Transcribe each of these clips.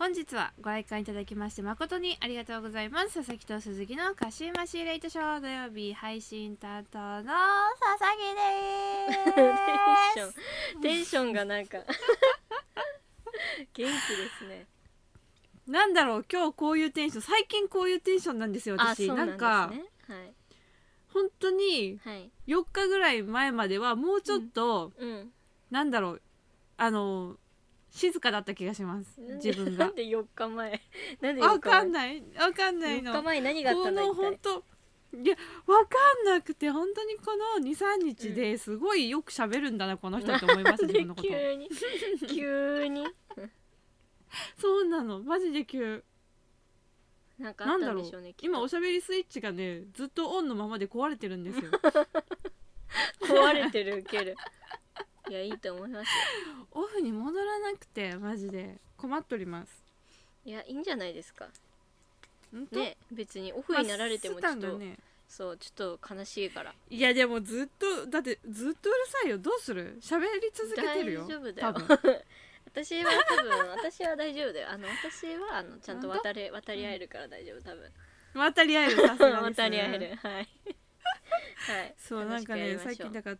本日はご来館いただきまして誠にありがとうございます。佐々木と鈴木のカシマシレイトショー土曜日配信担当の佐々木 テンでションテンションがなんか元気ですね。すなんだろう今日こういうテンション。最近こういうテンションなんですよ私。なんですね。かはい。本当にはい。4日ぐらい前まではもうちょっと、うん。なんだろうあの静かだった気がします。自分が。なんで4日前？なんで4日前？わかんない。わかんないの。4日前に何があったこんだ一体。の本当いやわかんなくて本当にこの23日ですごいよく喋るんだなこの人って思いました 自分のこと。急に？急に？そうなの。マジで急。なんかあなんだろうったんでしょうね今おしゃべりスイッチがねずっとオンのままで壊れてるんですよ。壊れてるウケるいやいいと思いますよ。オフに戻らなくてマジで。困っております。いやいいんじゃないですか。本当？ね別にオフになられてもちょっと、ね。そうちょっと悲しいから。いやでもずっとだってずっとうるさいよ。どうする？喋り続けてるよ。大丈夫だよ。私は多分私は大丈夫だよ。あの私はあのちゃんと渡れ渡り合えるから大丈夫多分。渡り合えるさ 渡り合える。はい。はい。そうなんかね最近だから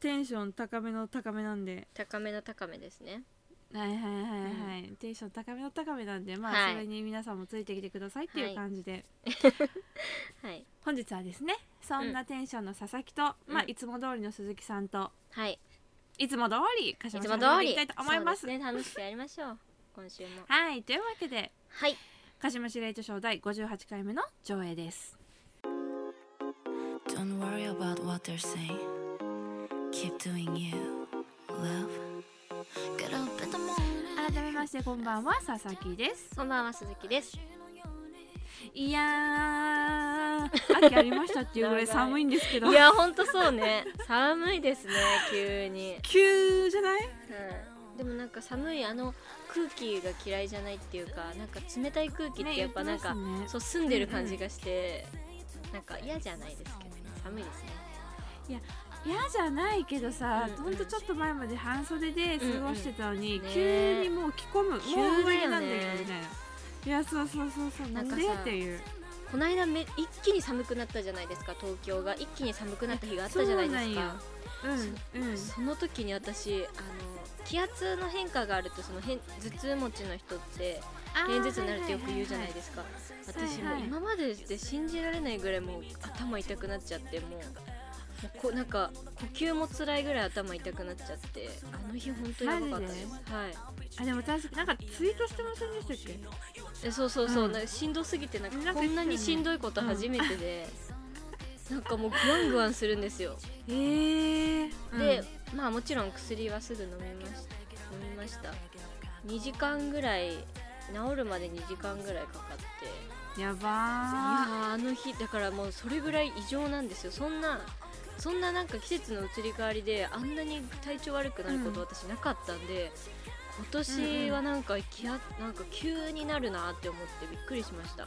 テンション高めの高めなんで。高めの高めですね。はいはいはいはい、テンション高めの高めなんでまあ、はい。それに皆さんもついてきてくださいっていう感じで、はい。本日はですねそんなテンションの佐々木と、まあうんいつも通りの鈴木さんとはい。いつも通り鹿い島つも通り。さんでいきたいと思います。そうですね。楽しくやりましょう。今週も。はい。というわけではい。鹿島司令図賞第58回目の上映です。Don't worry about what they're saying. 改めましてこんばんは佐々木です。こんばんは鈴木です。いやー秋ありましたっていうぐらい寒いんですけど。いやほんとそうね。寒いですね急に、急じゃない？うん、でもなんか寒いあの空気が嫌いじゃないっていうかなんか冷たい空気ってやっぱなんか、ねね。そう澄んでる感じがして、なんか嫌じゃないですけどね。寒いですね嫌じゃないけどさ、うんほんとちょっと前まで半袖で過ごしてたのに、うんうん。急にもう着込む、急もうだよね上着なんだけどみたいないやそうそうそうそう。なんんかさっていう。この間め一気に寒くなったじゃないですか東京が。一気に寒くなった日があったじゃないですか。うんうんその時に私あの気圧の変化があるとその変頭痛持ちの人って偏頭痛になるってよく言うじゃないですか。はいはい今までで信じられないぐらいもう頭痛くなっちゃってもうこなんか呼吸も辛いぐらい頭痛くなっちゃってあの日本当にやばかったです。マはい。あでも確かなんかツイートしてませんでしたっけ？えそうそうそう、うん。なんかしんどすぎてなんかこんなにしんどいこと初めてで、なんかもうグワングワンするんですよ。えー、で、まあもちろん薬はすぐ飲みました飲みました。2時間ぐらい治るまで2時間ぐらいかかって。やばいやーあの日だからもうそれぐらい異常なんですよ。そんなそんななんか季節の移り変わりであんなに体調悪くなること私なかったんで、今年はなんか気圧なんか急になるなって思ってびっくりしました。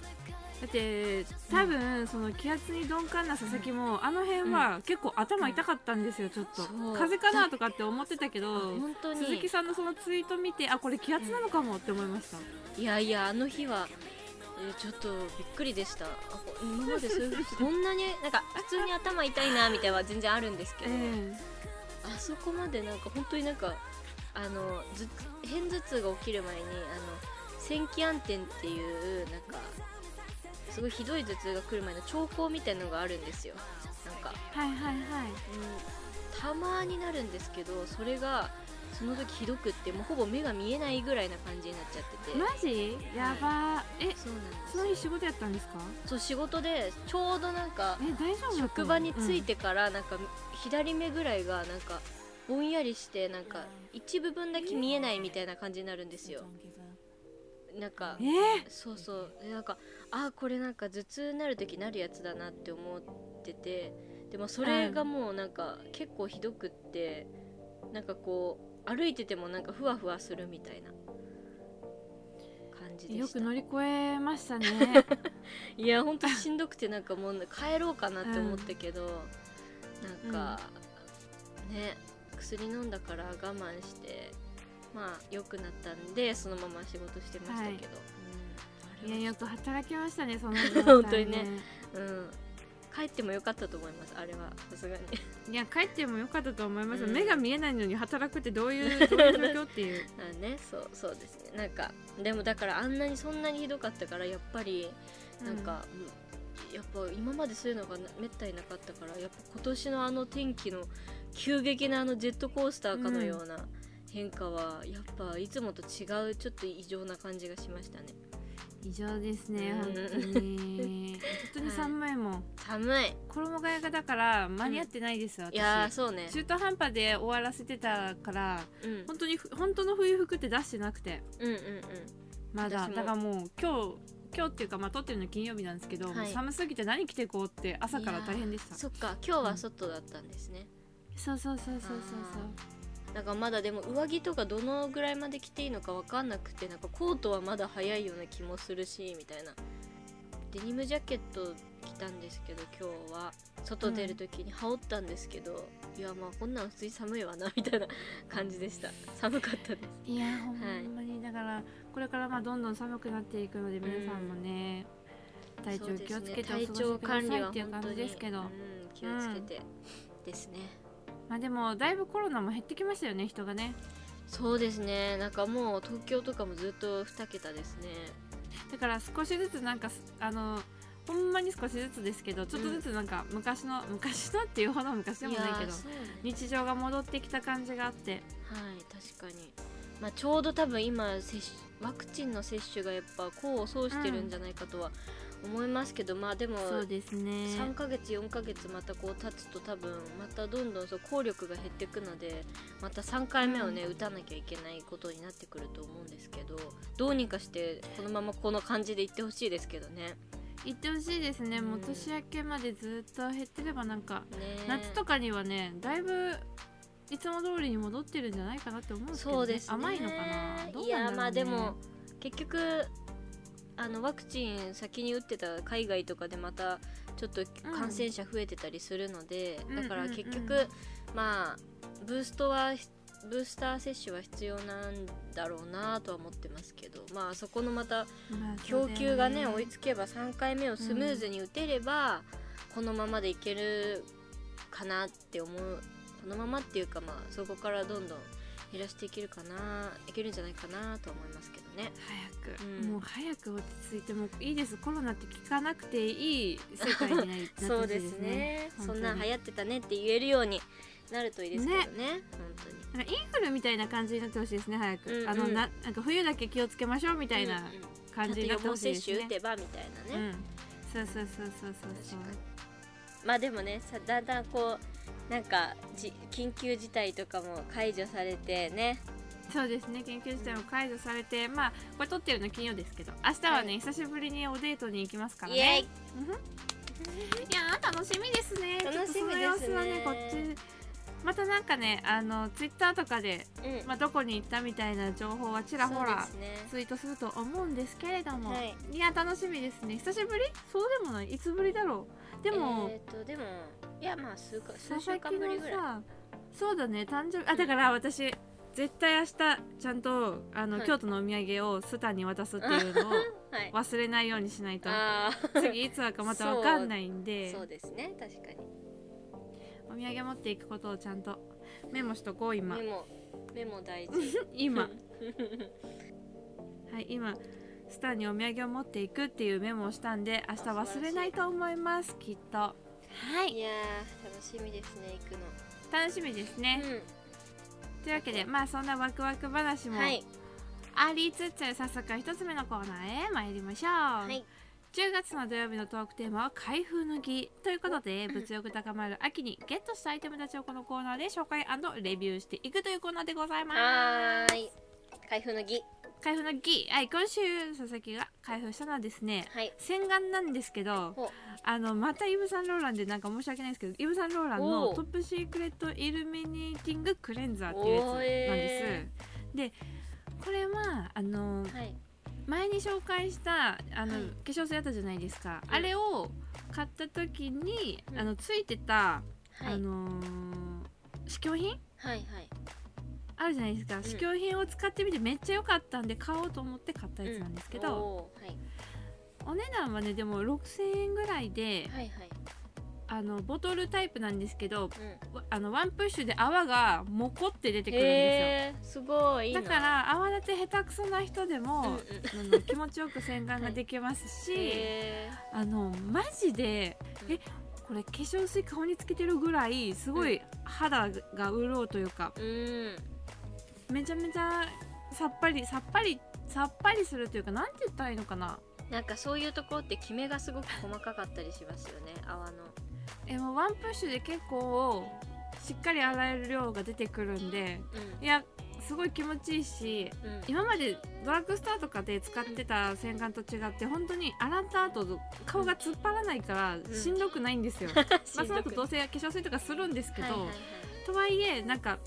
だって多分その気圧に鈍感な佐々木もあの辺は結構頭痛かったんですよちょっと。風邪かなとかって思ってたけど本当に。鈴木さんのそのツイート見てあこれ気圧なのかもって思いました。いやいやあの日は、えーちょっとびっくりでした。今までそういうこんなになんか普通に頭痛いなみたいなのは全然あるんですけど、えあそこまでなんか本当になんかあのず片頭痛が起きる前にあの線気暗転っていうなんかすごいひどい頭痛が来る前の兆候みたいなのがあるんですよ。なんか、えはいはいはい。うん、たまになるんですけどそれがその時ひどくってもうほぼ目が見えないぐらいな感じになっちゃってて。マジ？やば。えそうなんですその日仕事やったんですか？そう仕事でちょうどなんかえ大丈夫職場に着いてからなんか左目ぐらいがなんかぼんやりしてなんか一部分だけ見えないみたいな感じになるんですよ。なんかうんえそうそう。でなんかあこれなんか頭痛になる時なるやつだなって思ってて。でもそれがもうなんか結構ひどくってなんかこう歩いててもなんかふわふわするみたいな感じでよく乗り越えましたね。いやほんとしんどくてなんかもう帰ろうかなって思ったけど、なんか、ね薬飲んだから我慢してまあ良くなったんでそのまま仕事してましたけど、うん、あれはいやよく働きましたねその 本当にね。うん帰ってもよかったと思いますあれは。さすがに。いや帰ってもよかったと思います、うん。目が見えないのに働くってどういう どういう状況っていう。あねそうそうですね。なんかでもだからあんなにそんなにひどかったからやっぱりなんか、うんやっぱ今までそういうのがなめったになかったからやっぱ今年のあの天気の急激なあのジェットコースターかのような変化は、やっぱいつもと違うちょっと異常な感じがしましたね異常ですねうん。本当に。本当に寒いもん、寒い。衣替えがだから間に合ってないですよ、いやそうね。中途半端で終わらせてたからうん。本当にふ本当の冬服って出してなくて。うんうんうん。まだ。だからもう今日今日っていうかまあ撮ってるの金曜日なんですけど、はい。寒すぎて何着てこうって朝から大変でした。そっか。今日は外だったんですね、そうそうそうそうそうなんかまだでも上着とかどのぐらいまで着ていいのか分かんなくてなんかコートはまだ早いような気もするしみたいな。デニムジャケット着たんですけど今日は外出る時に羽織ったんですけど、いやまあこんなん普通に寒いわなみたいな感じでした。寒かったです。いやほんまに。だからこれからまあどんどん寒くなっていくので皆さんもね、体調気をつけてお過ごし体調くださ管理はいっていう感じですけど、うん、気をつけてですね、まあでもだいぶコロナも減ってきましたよね人がね。そうですね。なんかもう東京とかもずっと2桁ですね。だから少しずつなんかすあのほんまに少しずつですけどちょっとずつなんか昔の、昔のっていうほど昔でもないけどね。日常が戻ってきた感じがあって。はい確かに、まあ、ちょうど多分今接種ワクチンの接種がやっぱ功を奏してるんじゃないかとは思いますけど、まあでもそうですね。3ヶ月4ヶ月またこう経つと多分またどんどんそう効力が減っていくのでまた3回目をね、打たなきゃいけないことになってくると思うんですけどどうにかしてこのままこの感じでいってほしいですけどね。行ってほしいですね、もううん年明けまでずっと減ってればなんかね。夏とかにはねだいぶいつも通りに戻ってるんじゃないかなって思うんですけど、ね、そうですね。甘いのかな？どうなんだろう、ね、いやまあでも結局あのワクチン先に打ってた海外とかでまたちょっと感染者増えてたりするので、うんだから結うん。うん局、まあブーストはブースター接種は必要なんだろうなとは思ってますけどまあそこのまたまあ供給がねそうだよ追いつけば3回目をスムーズに打てれば、このままでいけるかなって思うこのままっていうかまあそこからどんどん減らしていけるかないけるんじゃないかなとは思いますけどね。早く、うん。もう早く落ち着いてもういいです。コロナって聞かなくていい世界になり そうですね。そんなん流行ってたねって言えるようになるといいですけどね。本当に。なんかインフルみたいな感じになってほしいですね早く、うんうん。あのななんか冬だけ気をつけましょうみたいなうんうん。感じになってほしいですあと予防接種打ねてばみたいなね、うん。そうそうそうそうそうそう。まあでもねさだんだんこうなんかじ緊急事態とかも解除されてねそうですね。緊急事態も解除されてまあこれ撮ってるの金曜ですけど明日はね、はい。久しぶりにおデートに行きますからイエねイ。いやー楽しみですね。楽しみですね。ねこっちまたなんかねあのツイッターとかで、うん。まあ、どこに行ったみたいな情報はちらほらね。ツイートすると思うんですけれども、はい。い、や楽しみですね。久しぶり？そうでもない。いつぶりだろう？でも、えー、とでもいやまあ数か数週間ぶりぐらい。さそうだね。誕生日あだから私絶対明日ちゃんとあの、はい。京都のお土産をスタンに渡すっていうのを はい。忘れないようにしないと。あー。次いつはかまた分かんないんで。そうですね確かに。お土産持っていくことをちゃんとメモしとこう今。メモメモ大事。今。はい今スタンにお土産を持っていくっていうメモをしたんで明日忘れないと思いますきっと。はい。いやー楽しみですね行くの。楽しみですね、というわけでまあそんなワクワク話もありつつ早速一つ目のコーナーへ参りましょう、はい。10月の土曜日のトークテーマは開封の儀ということで物欲高まる秋にゲットしたアイテムたちをこのコーナーで紹介レビューしていくというコーナーでございます。はーい。開封の儀開封の儀。はい今週佐々木が開封したのはですねはい。洗顔なんですけどあのまたイブ・サンローランでなんか申し訳ないですけどイブ・サンローランのトップシークレットイルミネーティングクレンザーっていうやつなんです、えでこれはあのはい。前に紹介したあの、はい。化粧水あったじゃないですか、うん。あれを買った時に、うん。あのついてた、はい。あのー試供品はいはいあるじゃないですか、試供品を使ってみてめっちゃ良かったんで買おうと思って買ったやつなんですけど、おーはい。お値段はねでも6000円ぐらいではいはい。あのボトルタイプなんですけどうん。わあのワンプッシュで泡がモコって出てくるんでへーすごい。だから泡立て下手くそな人でも、うんうん。あの気持ちよく洗顔ができますし、へあのマジで、うん。えこれ化粧水顔につけてるぐらいすごい肌が潤うというか、ーうんめちゃめちゃさっぱりさっぱりさっぱりするというかなんて言ったらいいのかな？なんかそういうところってキメがすごく細かかったりしますよね泡の。えもうワンプッシュで結構しっかり洗える量が出てくるんでういやすごい気持ちいいしんうん。今までドラッグストアとかで使ってた洗顔と違って本当に洗った後顔が突っ張らないからん。しんどくないんですよ、まあ、その後どうせ化粧水とかするんですけど、はいはいはいとはいえなんか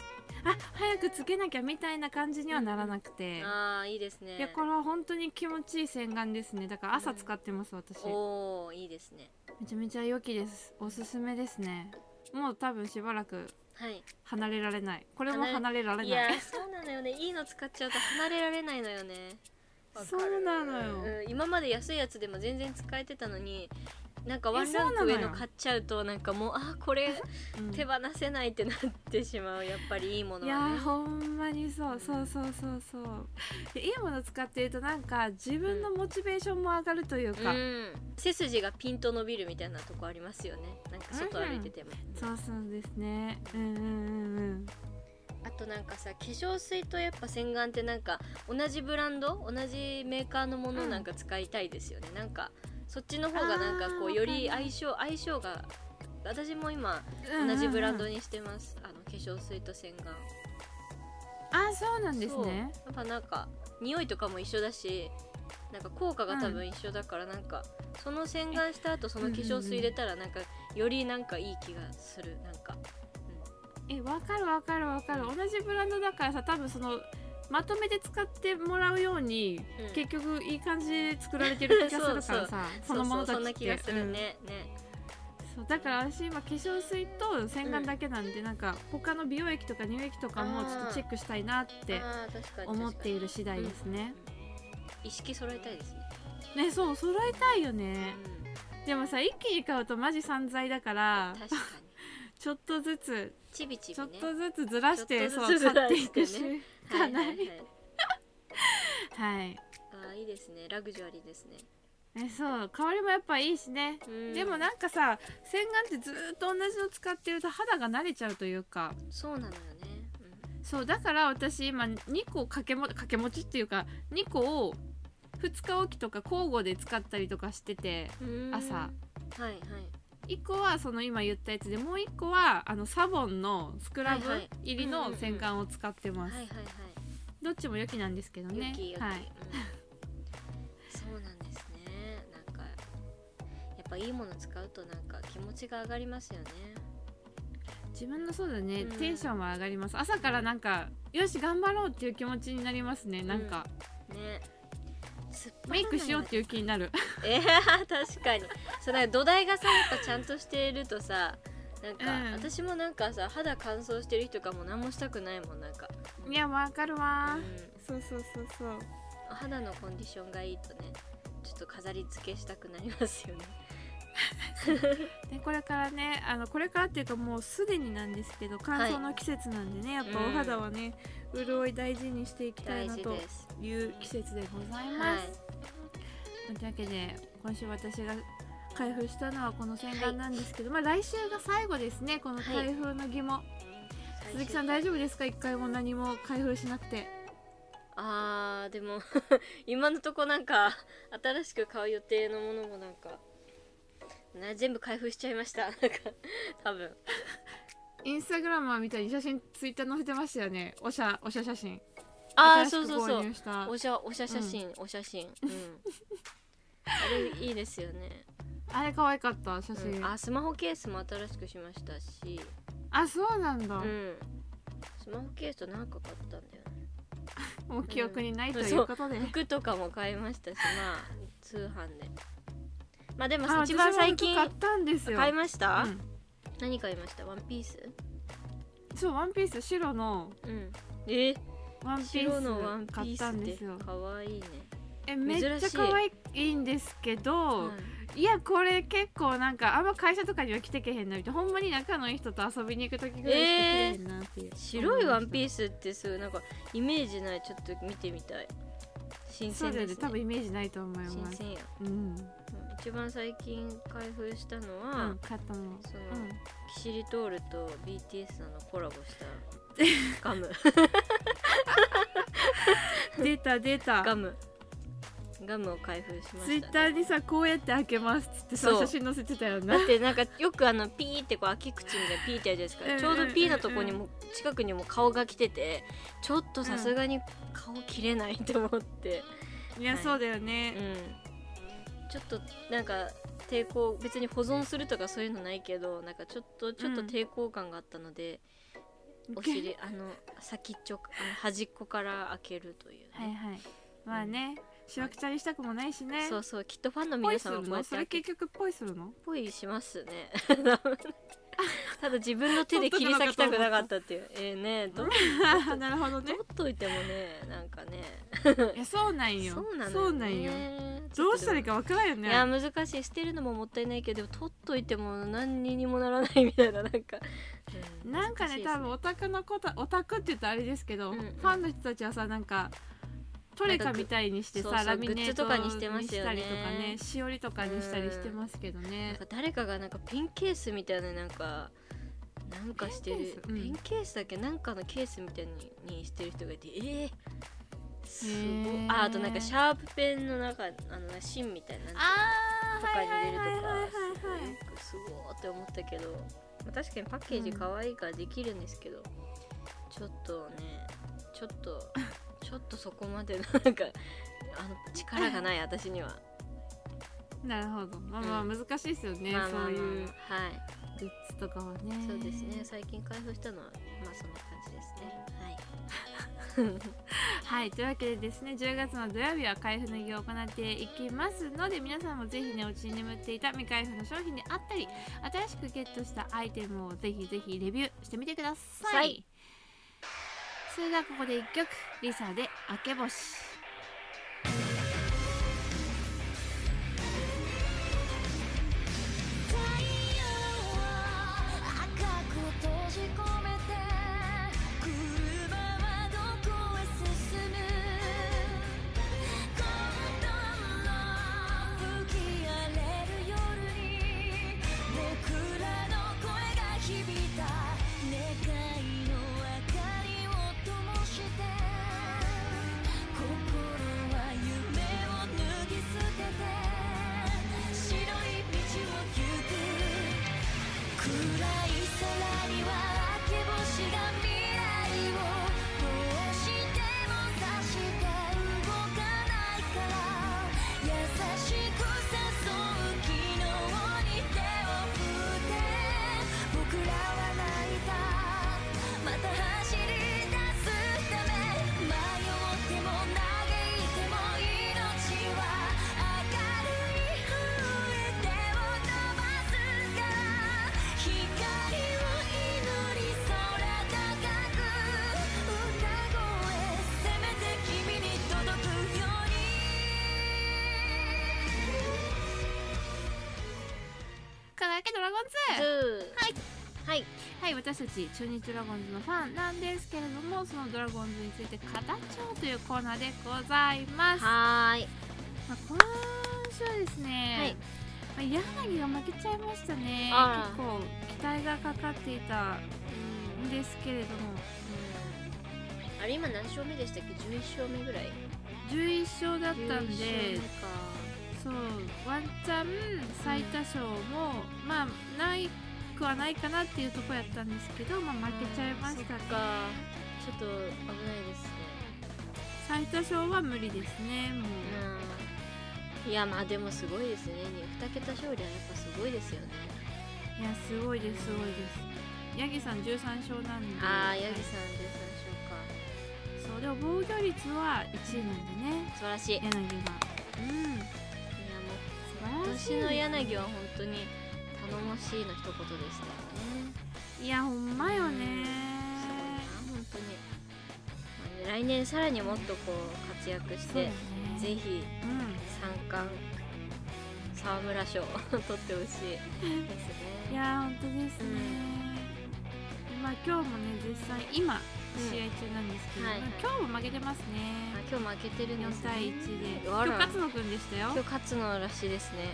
あ早くつけなきゃみたいな感じにはならなくて、ああいいですね。いやこれは本当に気持ちいい洗顔ですね。だから朝使ってます、私。おおいいですね。めちゃめちゃ良きです。おすすめですね。もう多分しばらくはい。離れられない。これも離れられいない。やそうなのよね。いいの使っちゃうと離れられないのよね。そうなのよ。うん今まで安いやつでも全然使えてたのになんかワンえランク上の買っちゃうとなんかもうあこれうん。手放せないってなってしまうやっぱりいいものいやはねーほんまにそう。そうそうそうそう。でいいもの使ってるとなんか自分のモチベーションも上がるというか、うん。背筋がピンと伸びるみたいなとこありますよね。なんか外歩いてても、そうそうですね。うんうんうんうん。あとなんかさ化粧水とやっぱ洗顔ってなんか同じブランド？同じメーカーのものなんか使いたいですよね、なんかそっちの方がなんかこうより相性相性が私も今うんうんうん。同じブランドにしてます、あの化粧水と洗顔。あそうなんですね。やっぱなんか匂いとかも一緒だしなんか効果が多分一緒だからなんか、その洗顔した後その化粧水入れたらなんかよりなんかいい気がする。なんか。えわかるわかるわかる。同じブランドだからさ多分そのまとめて使ってもらうように、うん。結局いい感じで作られてる気がするからさ そのものたちって。気がするね、ねうん。そうだから私今化粧水と洗顔だけなんで、なんか他の美容液とか乳液とかもちょっとチェックしたいなって思っている次第ですね、意識揃えたいですね、ねそう揃えたいよね。でもさ一気に買うとマジ散財だから確かに。ちょっとずつちびちびちょっねとずつずらしてそう買っていくしてねしかないはい。あーいいですね。ラグジュアリーですね、えそう。香りもやっぱいいしね、うん。でもなんかさ洗顔ってずーっと同じの使ってると肌が慣れちゃうというか。そうなのよね、そうだから私今2個掛けも掛け持ちっていうか2個を2日おきとか交互で使ったりとかしててうん、朝。はいはい1個はその今言ったやつでもう1個はあのサボンのスクラブ入りの洗顔を使ってます、どっちも良きなんですけどね。はい、うんそうなんですね。なんかやっぱいいもの使うとなんか気持ちが上がりますよね。自分のそうだね、うん。テンションは上がります。朝からなんかよし頑張ろうっていう気持ちになりますね。なんか、ねメイクしようっていう気になる。えー、確かに。そう土台がさやっぱちゃんとしてるとさなんか、うん。私もなんかさ肌乾燥してる人かも何もしたくないもんなんか、いやわかるわ。うそうそうそうそう。ん、肌のコンディションがいいとねちょっと飾り付けしたくなりますよね。でこれからねあのこれからっていうかもうすでになんですけど乾燥の季節なんでね、やっぱお肌はね、潤い大事にしていきたい大なという季節でございはい。ます、というわけで今週私が開封したのはこの洗顔なんですけど、まあ来週が最後ですねこの台風の儀も、鈴木さん大丈夫ですか？一回も何も開封しなくて。あーでも 今のとこなんか新しく買う予定のものもなんかな全部開封しちゃいました。なんか多分インスタグラムは見たり写真ツイッター載せてましたよね。おしゃおしゃ写真。ああそうそうそう。おしゃおしゃ写真、お写真。うん。あれいいですよね、あれ可愛かった写真、うん。あスマホケースも新しくしましたし。あそうなんだ、うん。スマホケースと何か買ったんだよね。もう記憶にないとうん。いうことで、服とかも買いましたしまあ通販で。まあでもあ一番最近買ったんですよ。買いました、うん何買いました？ワンピース？そうワンピース白のうん。え？ワンピ白のワンース買ったピースってんですよかわいいね、えめっちゃ可愛いんですけど、い。やこれ結構なんかあんま会社とかには着てけへんなみたいなほんまに仲のいい人と遊びに行く時ぐらいしか着れへんなっていう、白いワンピーースってすごいなんかイメージない。ちょっと見てみたい。新そうだよね。多分イメージないと思います。新鮮や。うん、うん一番最近開封したのは、うん、買ったの。その、うん。キシリトールと BTS さんのコラボした ガム。出た出た。ガム。ガムを開封しました、ね、ツイッターにさこうやって開けますっつってさそう。写真載せてたよなだってなんかよくあのピーってこう開け口みたいなピーってやるじゃないですか、うんうんうんうん。ちょうどピーのとこにも近くにも顔が来ててちょっとさすがに顔切れないと思って、いや、はい。そうだようん。ね、ちょっとなんか抵抗別に保存するとかそういうのないけどなんかちょっとちょっと抵抗感があったので、お尻あの先っちょあの端っこから開けるという、ね。はいはい。まあねしわくちゃにしたくもないしね。そうそう。きっとファンの皆さんはこうそれ結局ポイするの？ぽいしますね ただ自分の手で切り裂きたくなかったっていう。えー、ねどう？なるほどね。取っといてもねなんかね。いやそうなんよ。そうなのそうなんよ。どうしたらいいかわからんよね。いや難しい。捨てるのももったいないけど取っといても何ににもならないみたいななんか、うなんかね多分オタクのことオタクって言ったらあれですけど、うんうん。ファンの人たちはさなんかトレカみたいにしてさラミネートとかにしてますよね。にしたりとかねしおりとかにしたりしてますけどなんねか誰かがなんかペンケースみたいななんかなんかしてる。ペンケース？うん。ケースだっけ？なんかのケースみたいににしてる人がいてえー、すごい。ああとなんかシャープペンの中あの芯みたいなあとかに入れるとかすごーって思ったけど、まあ、確かにパッケージ可愛いからできるんですけど、ちょっとねちょっと ちょっとそこまでのなんかあの力がない 私には。なるほど。まあまあうん。難しいですよね、まあまあまあそういう。はい。グとかはね。そうですね。最近開封したのはまあそんな感じですね。はい。はいというわけでですね10月の土曜日は開封の儀を行っていきますので皆さんもぜひねお家に眠っていた未開封の商品であったり新しくゲットしたアイテムをぜひぜひレビューしてみてください、はい。それではここで1曲。リサで「明け星」く閉からけドラゴンズ。はい。はい。はい私たち中日ドラゴンズのファンなんですけれどもそのドラゴンズについて語っちゃおうというコーナーでございます、はーい。まあ、今週はですね、はい。まあ、柳が負けちゃいましたね。結構期待がかかっていたんですけれども。あれ今何勝目でしたっけ？11勝目ぐらい。11勝だったんで11勝目かそうワンチャン最多勝もまあないくはないかなっていうところやったんですけど、まあ、負けちゃいましたか。ちょっと危ないですね。最多勝は無理ですねもう。うん。いやまあでもすごいですね。2桁勝利はやっぱすごいですよね。いやすごいですすごいです。ヤギさん13勝なんで。ああヤギさん13勝か。そうでも防御率は1位なんでね。素晴らしい。柳が。うんもう素晴らしい今年の柳は本当に頼もしいの一言でしたよね。いやほんまよね。すごいな本当に。来年さらにもっとこう活躍して、ね。ぜひうん。三冠沢村賞取ってほしいですね。いやー本当ですね、でまあ今日もね実際今うん試合中なんですけど、はいはい。今日も負けてますあね今日負けてるんで4すね。対1で。今日勝野くんでしたよ。今日勝つのらしいですね。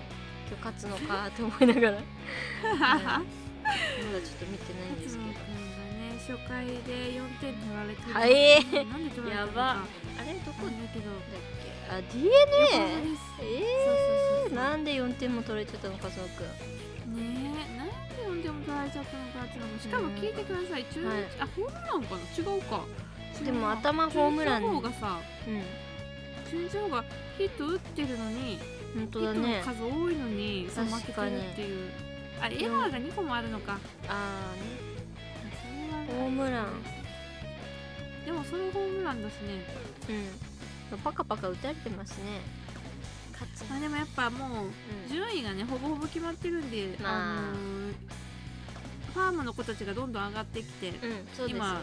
今日勝つのかって思いながら。まだちょっと見てないんですけね初回で4点取られてる。はい。えなんで取られたのか。やば。どあれどこだっあれだけどけあ DNA そうそうそうそう。ー、なんで4点も取れちゃったの勝野くんちゃったのかっていうしかも聞いてください。中日、はい。あホームランかな？違うか。でも頭ホームラン。の方がさうん。中日の方がヒット打ってるのに本当ヒットのだね数多いのに負けてるっていう。あエラーが2個もあるのか、あーね。ホームラン。でもそれホームランだしね。うん。パカパカ打たれてますね。まあでもやっぱもううん。順位がねほぼほぼ決まってるんで、まあ。あのーファームの子たちがどんどん上がってきて、うんね。今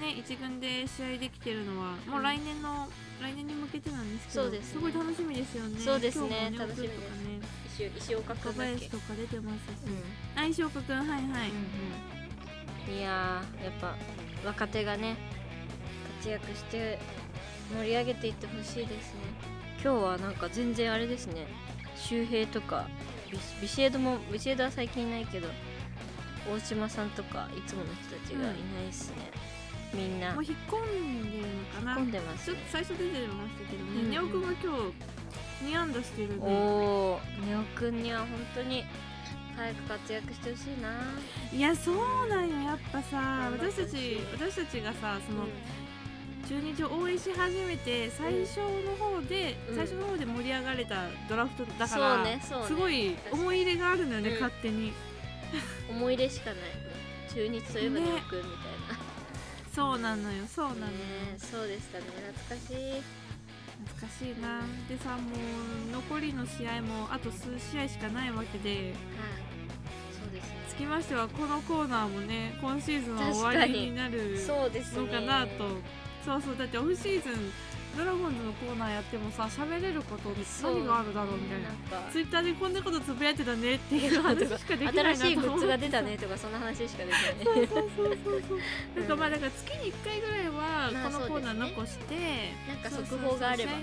ね一軍で試合できてるのはもう来年の、来年に向けてなんですけどすね。ごい楽しみですよね。そうですね今日も楽しみです。奥とかね。石石岡若君だっけ林とか出てますし。うん。相性くんはいはい、うんうん、いやーやっぱ若手がね活躍して盛り上げていってほしいですね。今日はなんか全然あれですね。周平とかビシビシエドもビシエドは最近いないけど大島さんとかいつもの人たちがいないっすね、みんな。もう引っ込んでるのかな。混んでますちょっと最初出てましたけどうんうんねネオくんが今日2安打してるんで。おおネオくんには本当に早く活躍してほしいな。いやそうなんよ。やっぱさ私たち私たちがさその、うん。中日を応援し始めて最初の方で、うん。最初の方で盛り上がれたドラフトだから、ねね。すごい思い入れがあるのよね、うん。勝手に思い入れしかない。中日といえばねネオくんみたいな。そうなのよそうなのよ、ねそうでしたね。懐かしい。懐かしいな。でさもう残りの試合もあと数試合しかないわけで。はい。そうですね。つきましてはこのコーナーもね今シーズンは終わりになるのかなと。そうそうだってオフシーズンドラゴンズのコーナーやってもさ喋れること何があるだろうみたいな。ツイッターでこんなことつぶやいてたねっていう話しかできないな新しいグッズが出たねとかそんな話しか出てない そうそうそうそうなんかまあだから月に1回ぐらいはまあこのコーナー残して、なんか速報があれば。はい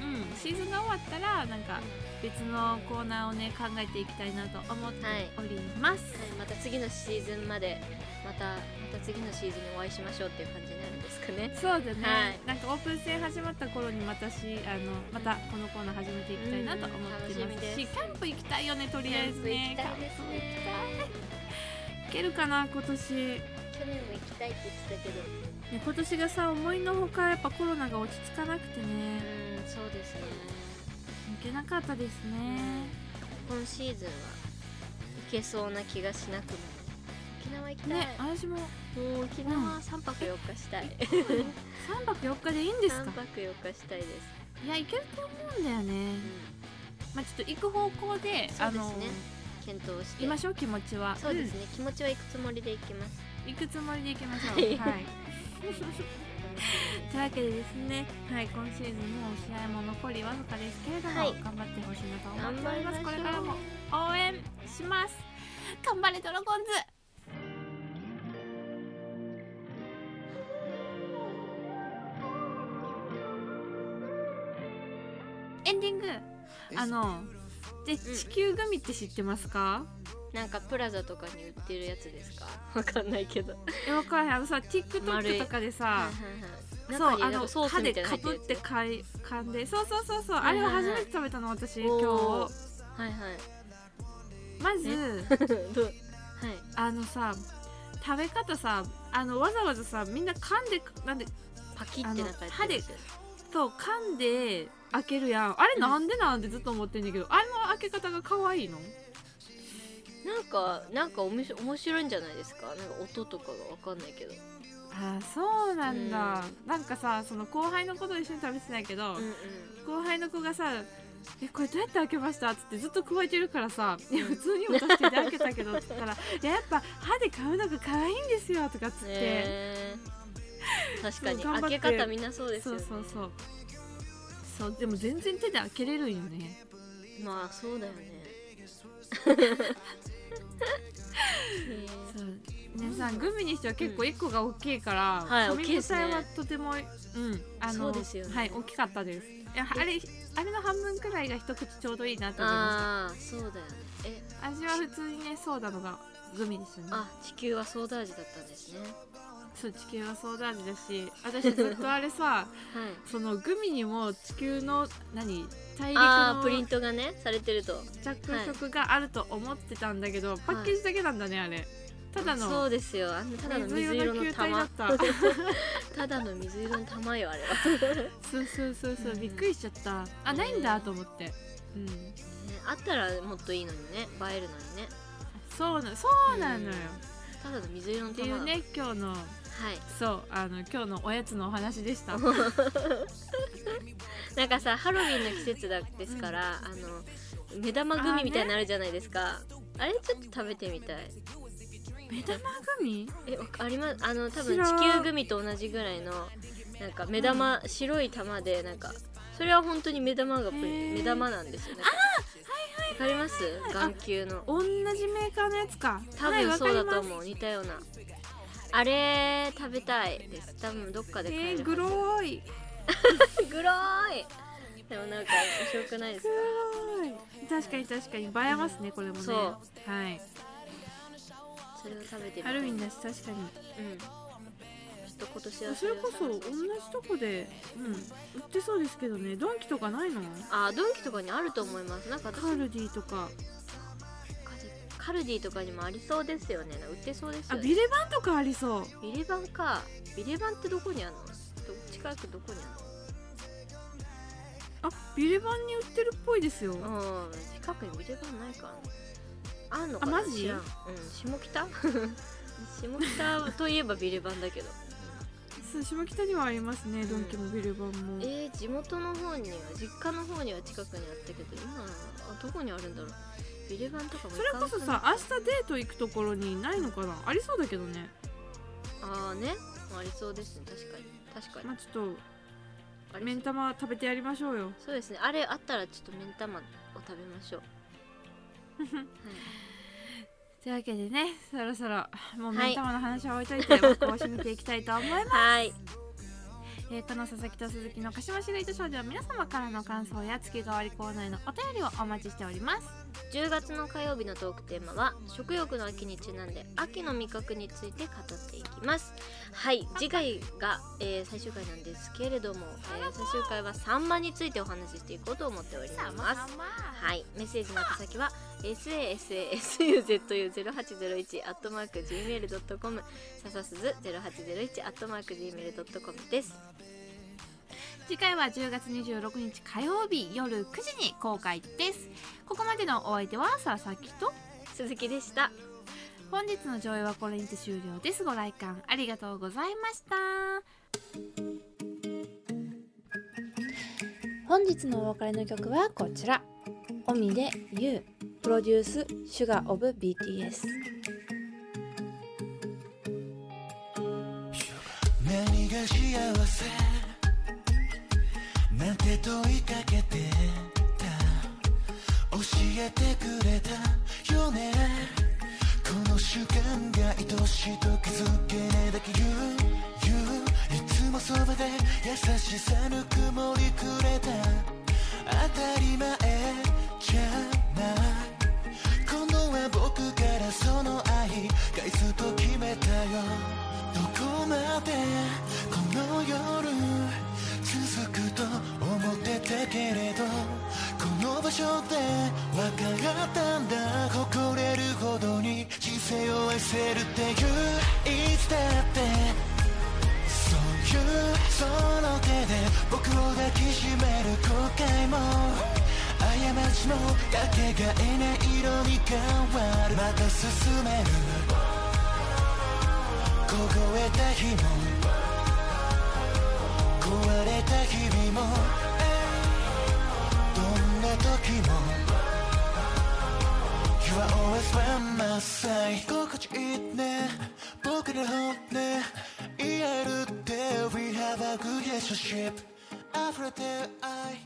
うん、シーズンが終わったらなんか別のコーナーをね考えていきたいなと思っております、はい、また次のシーズンまでまたまた次のシーズンにお会いしましょうっていう感じになるんですかね。そうだね、はい。なんかオープン戦始まった頃にまたしあのまたこのコーナー始めていきたいなと思ってます。し、キャンプ行きたいよねとりあえずね。キャンプ行きたいね行けるかな今年。ね去年も行きたいって言ってたけど。今年がさ思いのほかやっぱコロナが落ち着かなくてうねんそうですね。行けなかったですね。今シーズンは行けそうな気がしなくも。沖縄行きたい、ね私も。もう沖縄3泊4日したい。3泊4日でいいんです3か泊4日したいです、いや行けると思うんだよね。うん、まあちょっと行く方向であのそうですね。検討して。いましょう気持ちは。そうですね、気持ちは行くつもりで行きます。うん行くつもりで行きましょう。はい。はい というわけでですね、はい、今シーズンもう試合も残りわずかですけれども、はい。頑張ってほしいなと思っております。頑張りましょうこれからも応援します。頑張れドラゴンズ。エンディング。あので地球グミって知ってますか、なんかプラザとかに売ってるやつですか？わかんないけど。えわかんないあのさ TikTok とかでさそうあの歯でかぶってかい噛んでそうそうそうそう、あれを初めて食べたの私つ今日。はいはい。まず はい。あのさ食べ方さあのわざわざさみんな噛んでなんでパキってなんかやって歯でそう噛んで開けるやん。あれなんでなんてずっと思ってんだけど、あれの開け方が可愛いの？なんかなんかおもし面白いんじゃないですか？なんか音とかがわかんないけど。あーそうなんだ、なんかさその後輩の子と一緒に食べてないけど、うんうん。後輩の子がさ「えこれどうやって開けました?」っつってずっと加えてるからさ「いや普通にお助けで開けたけど」っつったら「いややっぱ歯で買うのが可愛いんですよ」とかっつって、へー。確かに。そう頑張って。開け方みんなそうですそよね。うそうそう。そうでも全然手で開けれるんよね。まあそうだよね へそう。皆さんグミにしては結構1個が大きいから、はい紙大きいですね。材はとても、うんあのそうですよね。はい大きかったです。いやあれあれの半分くらいが一口ちょうどいいなーと思いまああそうだよね。え。した味は普通にねソーダのがグミですよね。あ地球はソーダ味だったんですねそう地球はソーダ味だし私ずっとあれさ はい。そのグミにも地球の何大陸のプリントがねされてると。着色があると思ってたんだけど、パッケージだけなんだねあれ。ただのそうですよ。あんなただの水色の球体だ玉った。ただの水色の玉よあれは、そうそうそうそううん。びっくりしちゃった。あないんだと思って。うん。ねあったらもっといいのにね映えるのにね。そうなそうなのよ、ただの水色のっていうね今日のはい。そうあの今日のおやつのお話でした。なんかさハロウィンの季節だですから、あの目玉グミみたいになるじゃないですか。あ,、れちょっと食べてみたい。目玉グミ？えあります？あの多分地球グミと同じぐらいのなんか目玉、白い玉でなんかそれは本当に目玉が目玉なんですよ。ねわかります？眼球の。同じメーカーのやつか。多はい分そうだと思う、似たようなあれ食べたいです。多分どっかで買えるえー、グローい。グローい。でもなんか面白くないですか？確かに確かに。映えますねこれもね。そう。はい。それを食べてハロウィンだし確かに。うん。ちょっと今年はそれこそ同じとこで、うん、売ってそうですけどね。ドンキとかないの？あドンキとかにあると思います。なんか私カルディとかカルディとかにもありそうですよね。売ってそうですよね。あビレバンとかありそう。ビレバンか。ビレバンってどこにあるの？ど近くどこにああビレバンに売ってるっぽいですよ。るのうん。近くにビレバンないかあんのかな？あマジ？知らん。うん。下北？下北といえばビレバンだけど。そう下北にはありますね、ドンキもビレバンも。えー、地元の方には実家の方には近くにあったけど今あどこにあるんだろうビレバンとかもそれこそさ明日デート行くところにないのかな？ありそうだけどね。ああね。ありそうですね。確かに。確かに、まあちょっと目ん玉食べてやりましょうよ。そうですね。あれあったらちょっと目ん玉を食べましょう、はい。というわけでねそろそろもうはい。目ん玉の話は置いといて、僕を締めていきたいと思います、はい。えーこの佐々木と鈴木の鹿島市レイトショーでは皆様からの感想や月替わりコーナーへのお便りをお待ちしております10月の火曜日のトークテーマは食欲の秋にちなんで秋の味覚について語っていきます。はい次回が、えー最終回なんですけれども、えー最終回はサンマについてお話ししていこうと思っております。はいメッセージの宛先は sasasuzu0801-gmail.com ささすず 0801-gmail.com です。次回は10月26日火曜日夜9時に公開です。ここまでのお相手は佐々木と鈴木でした。本日の上映はこれにて終了です。ご来館ありがとうございました。本日のお別れの曲はこちら。オミで YOU プロデュースシュガーオブ BTS 何が幸せなんて問いかけてた。教えてくれた。よね。この瞬間が愛しと気づけねえだけ。言う言う。いつもそばで優しさぬくもりくれた。当たり前じゃない。けれどこの場所で分かったんだ誇れるほどに人生を愛せるっていういつだってそういうその手で僕を抱きしめる後悔も。過ちのかけがえない色に変わる。また進める。凍えた日も。壊れた日々も。時も You are always by my side 心地いいね僕の本音言えるって Yeah we have a good relationship 溢れてる愛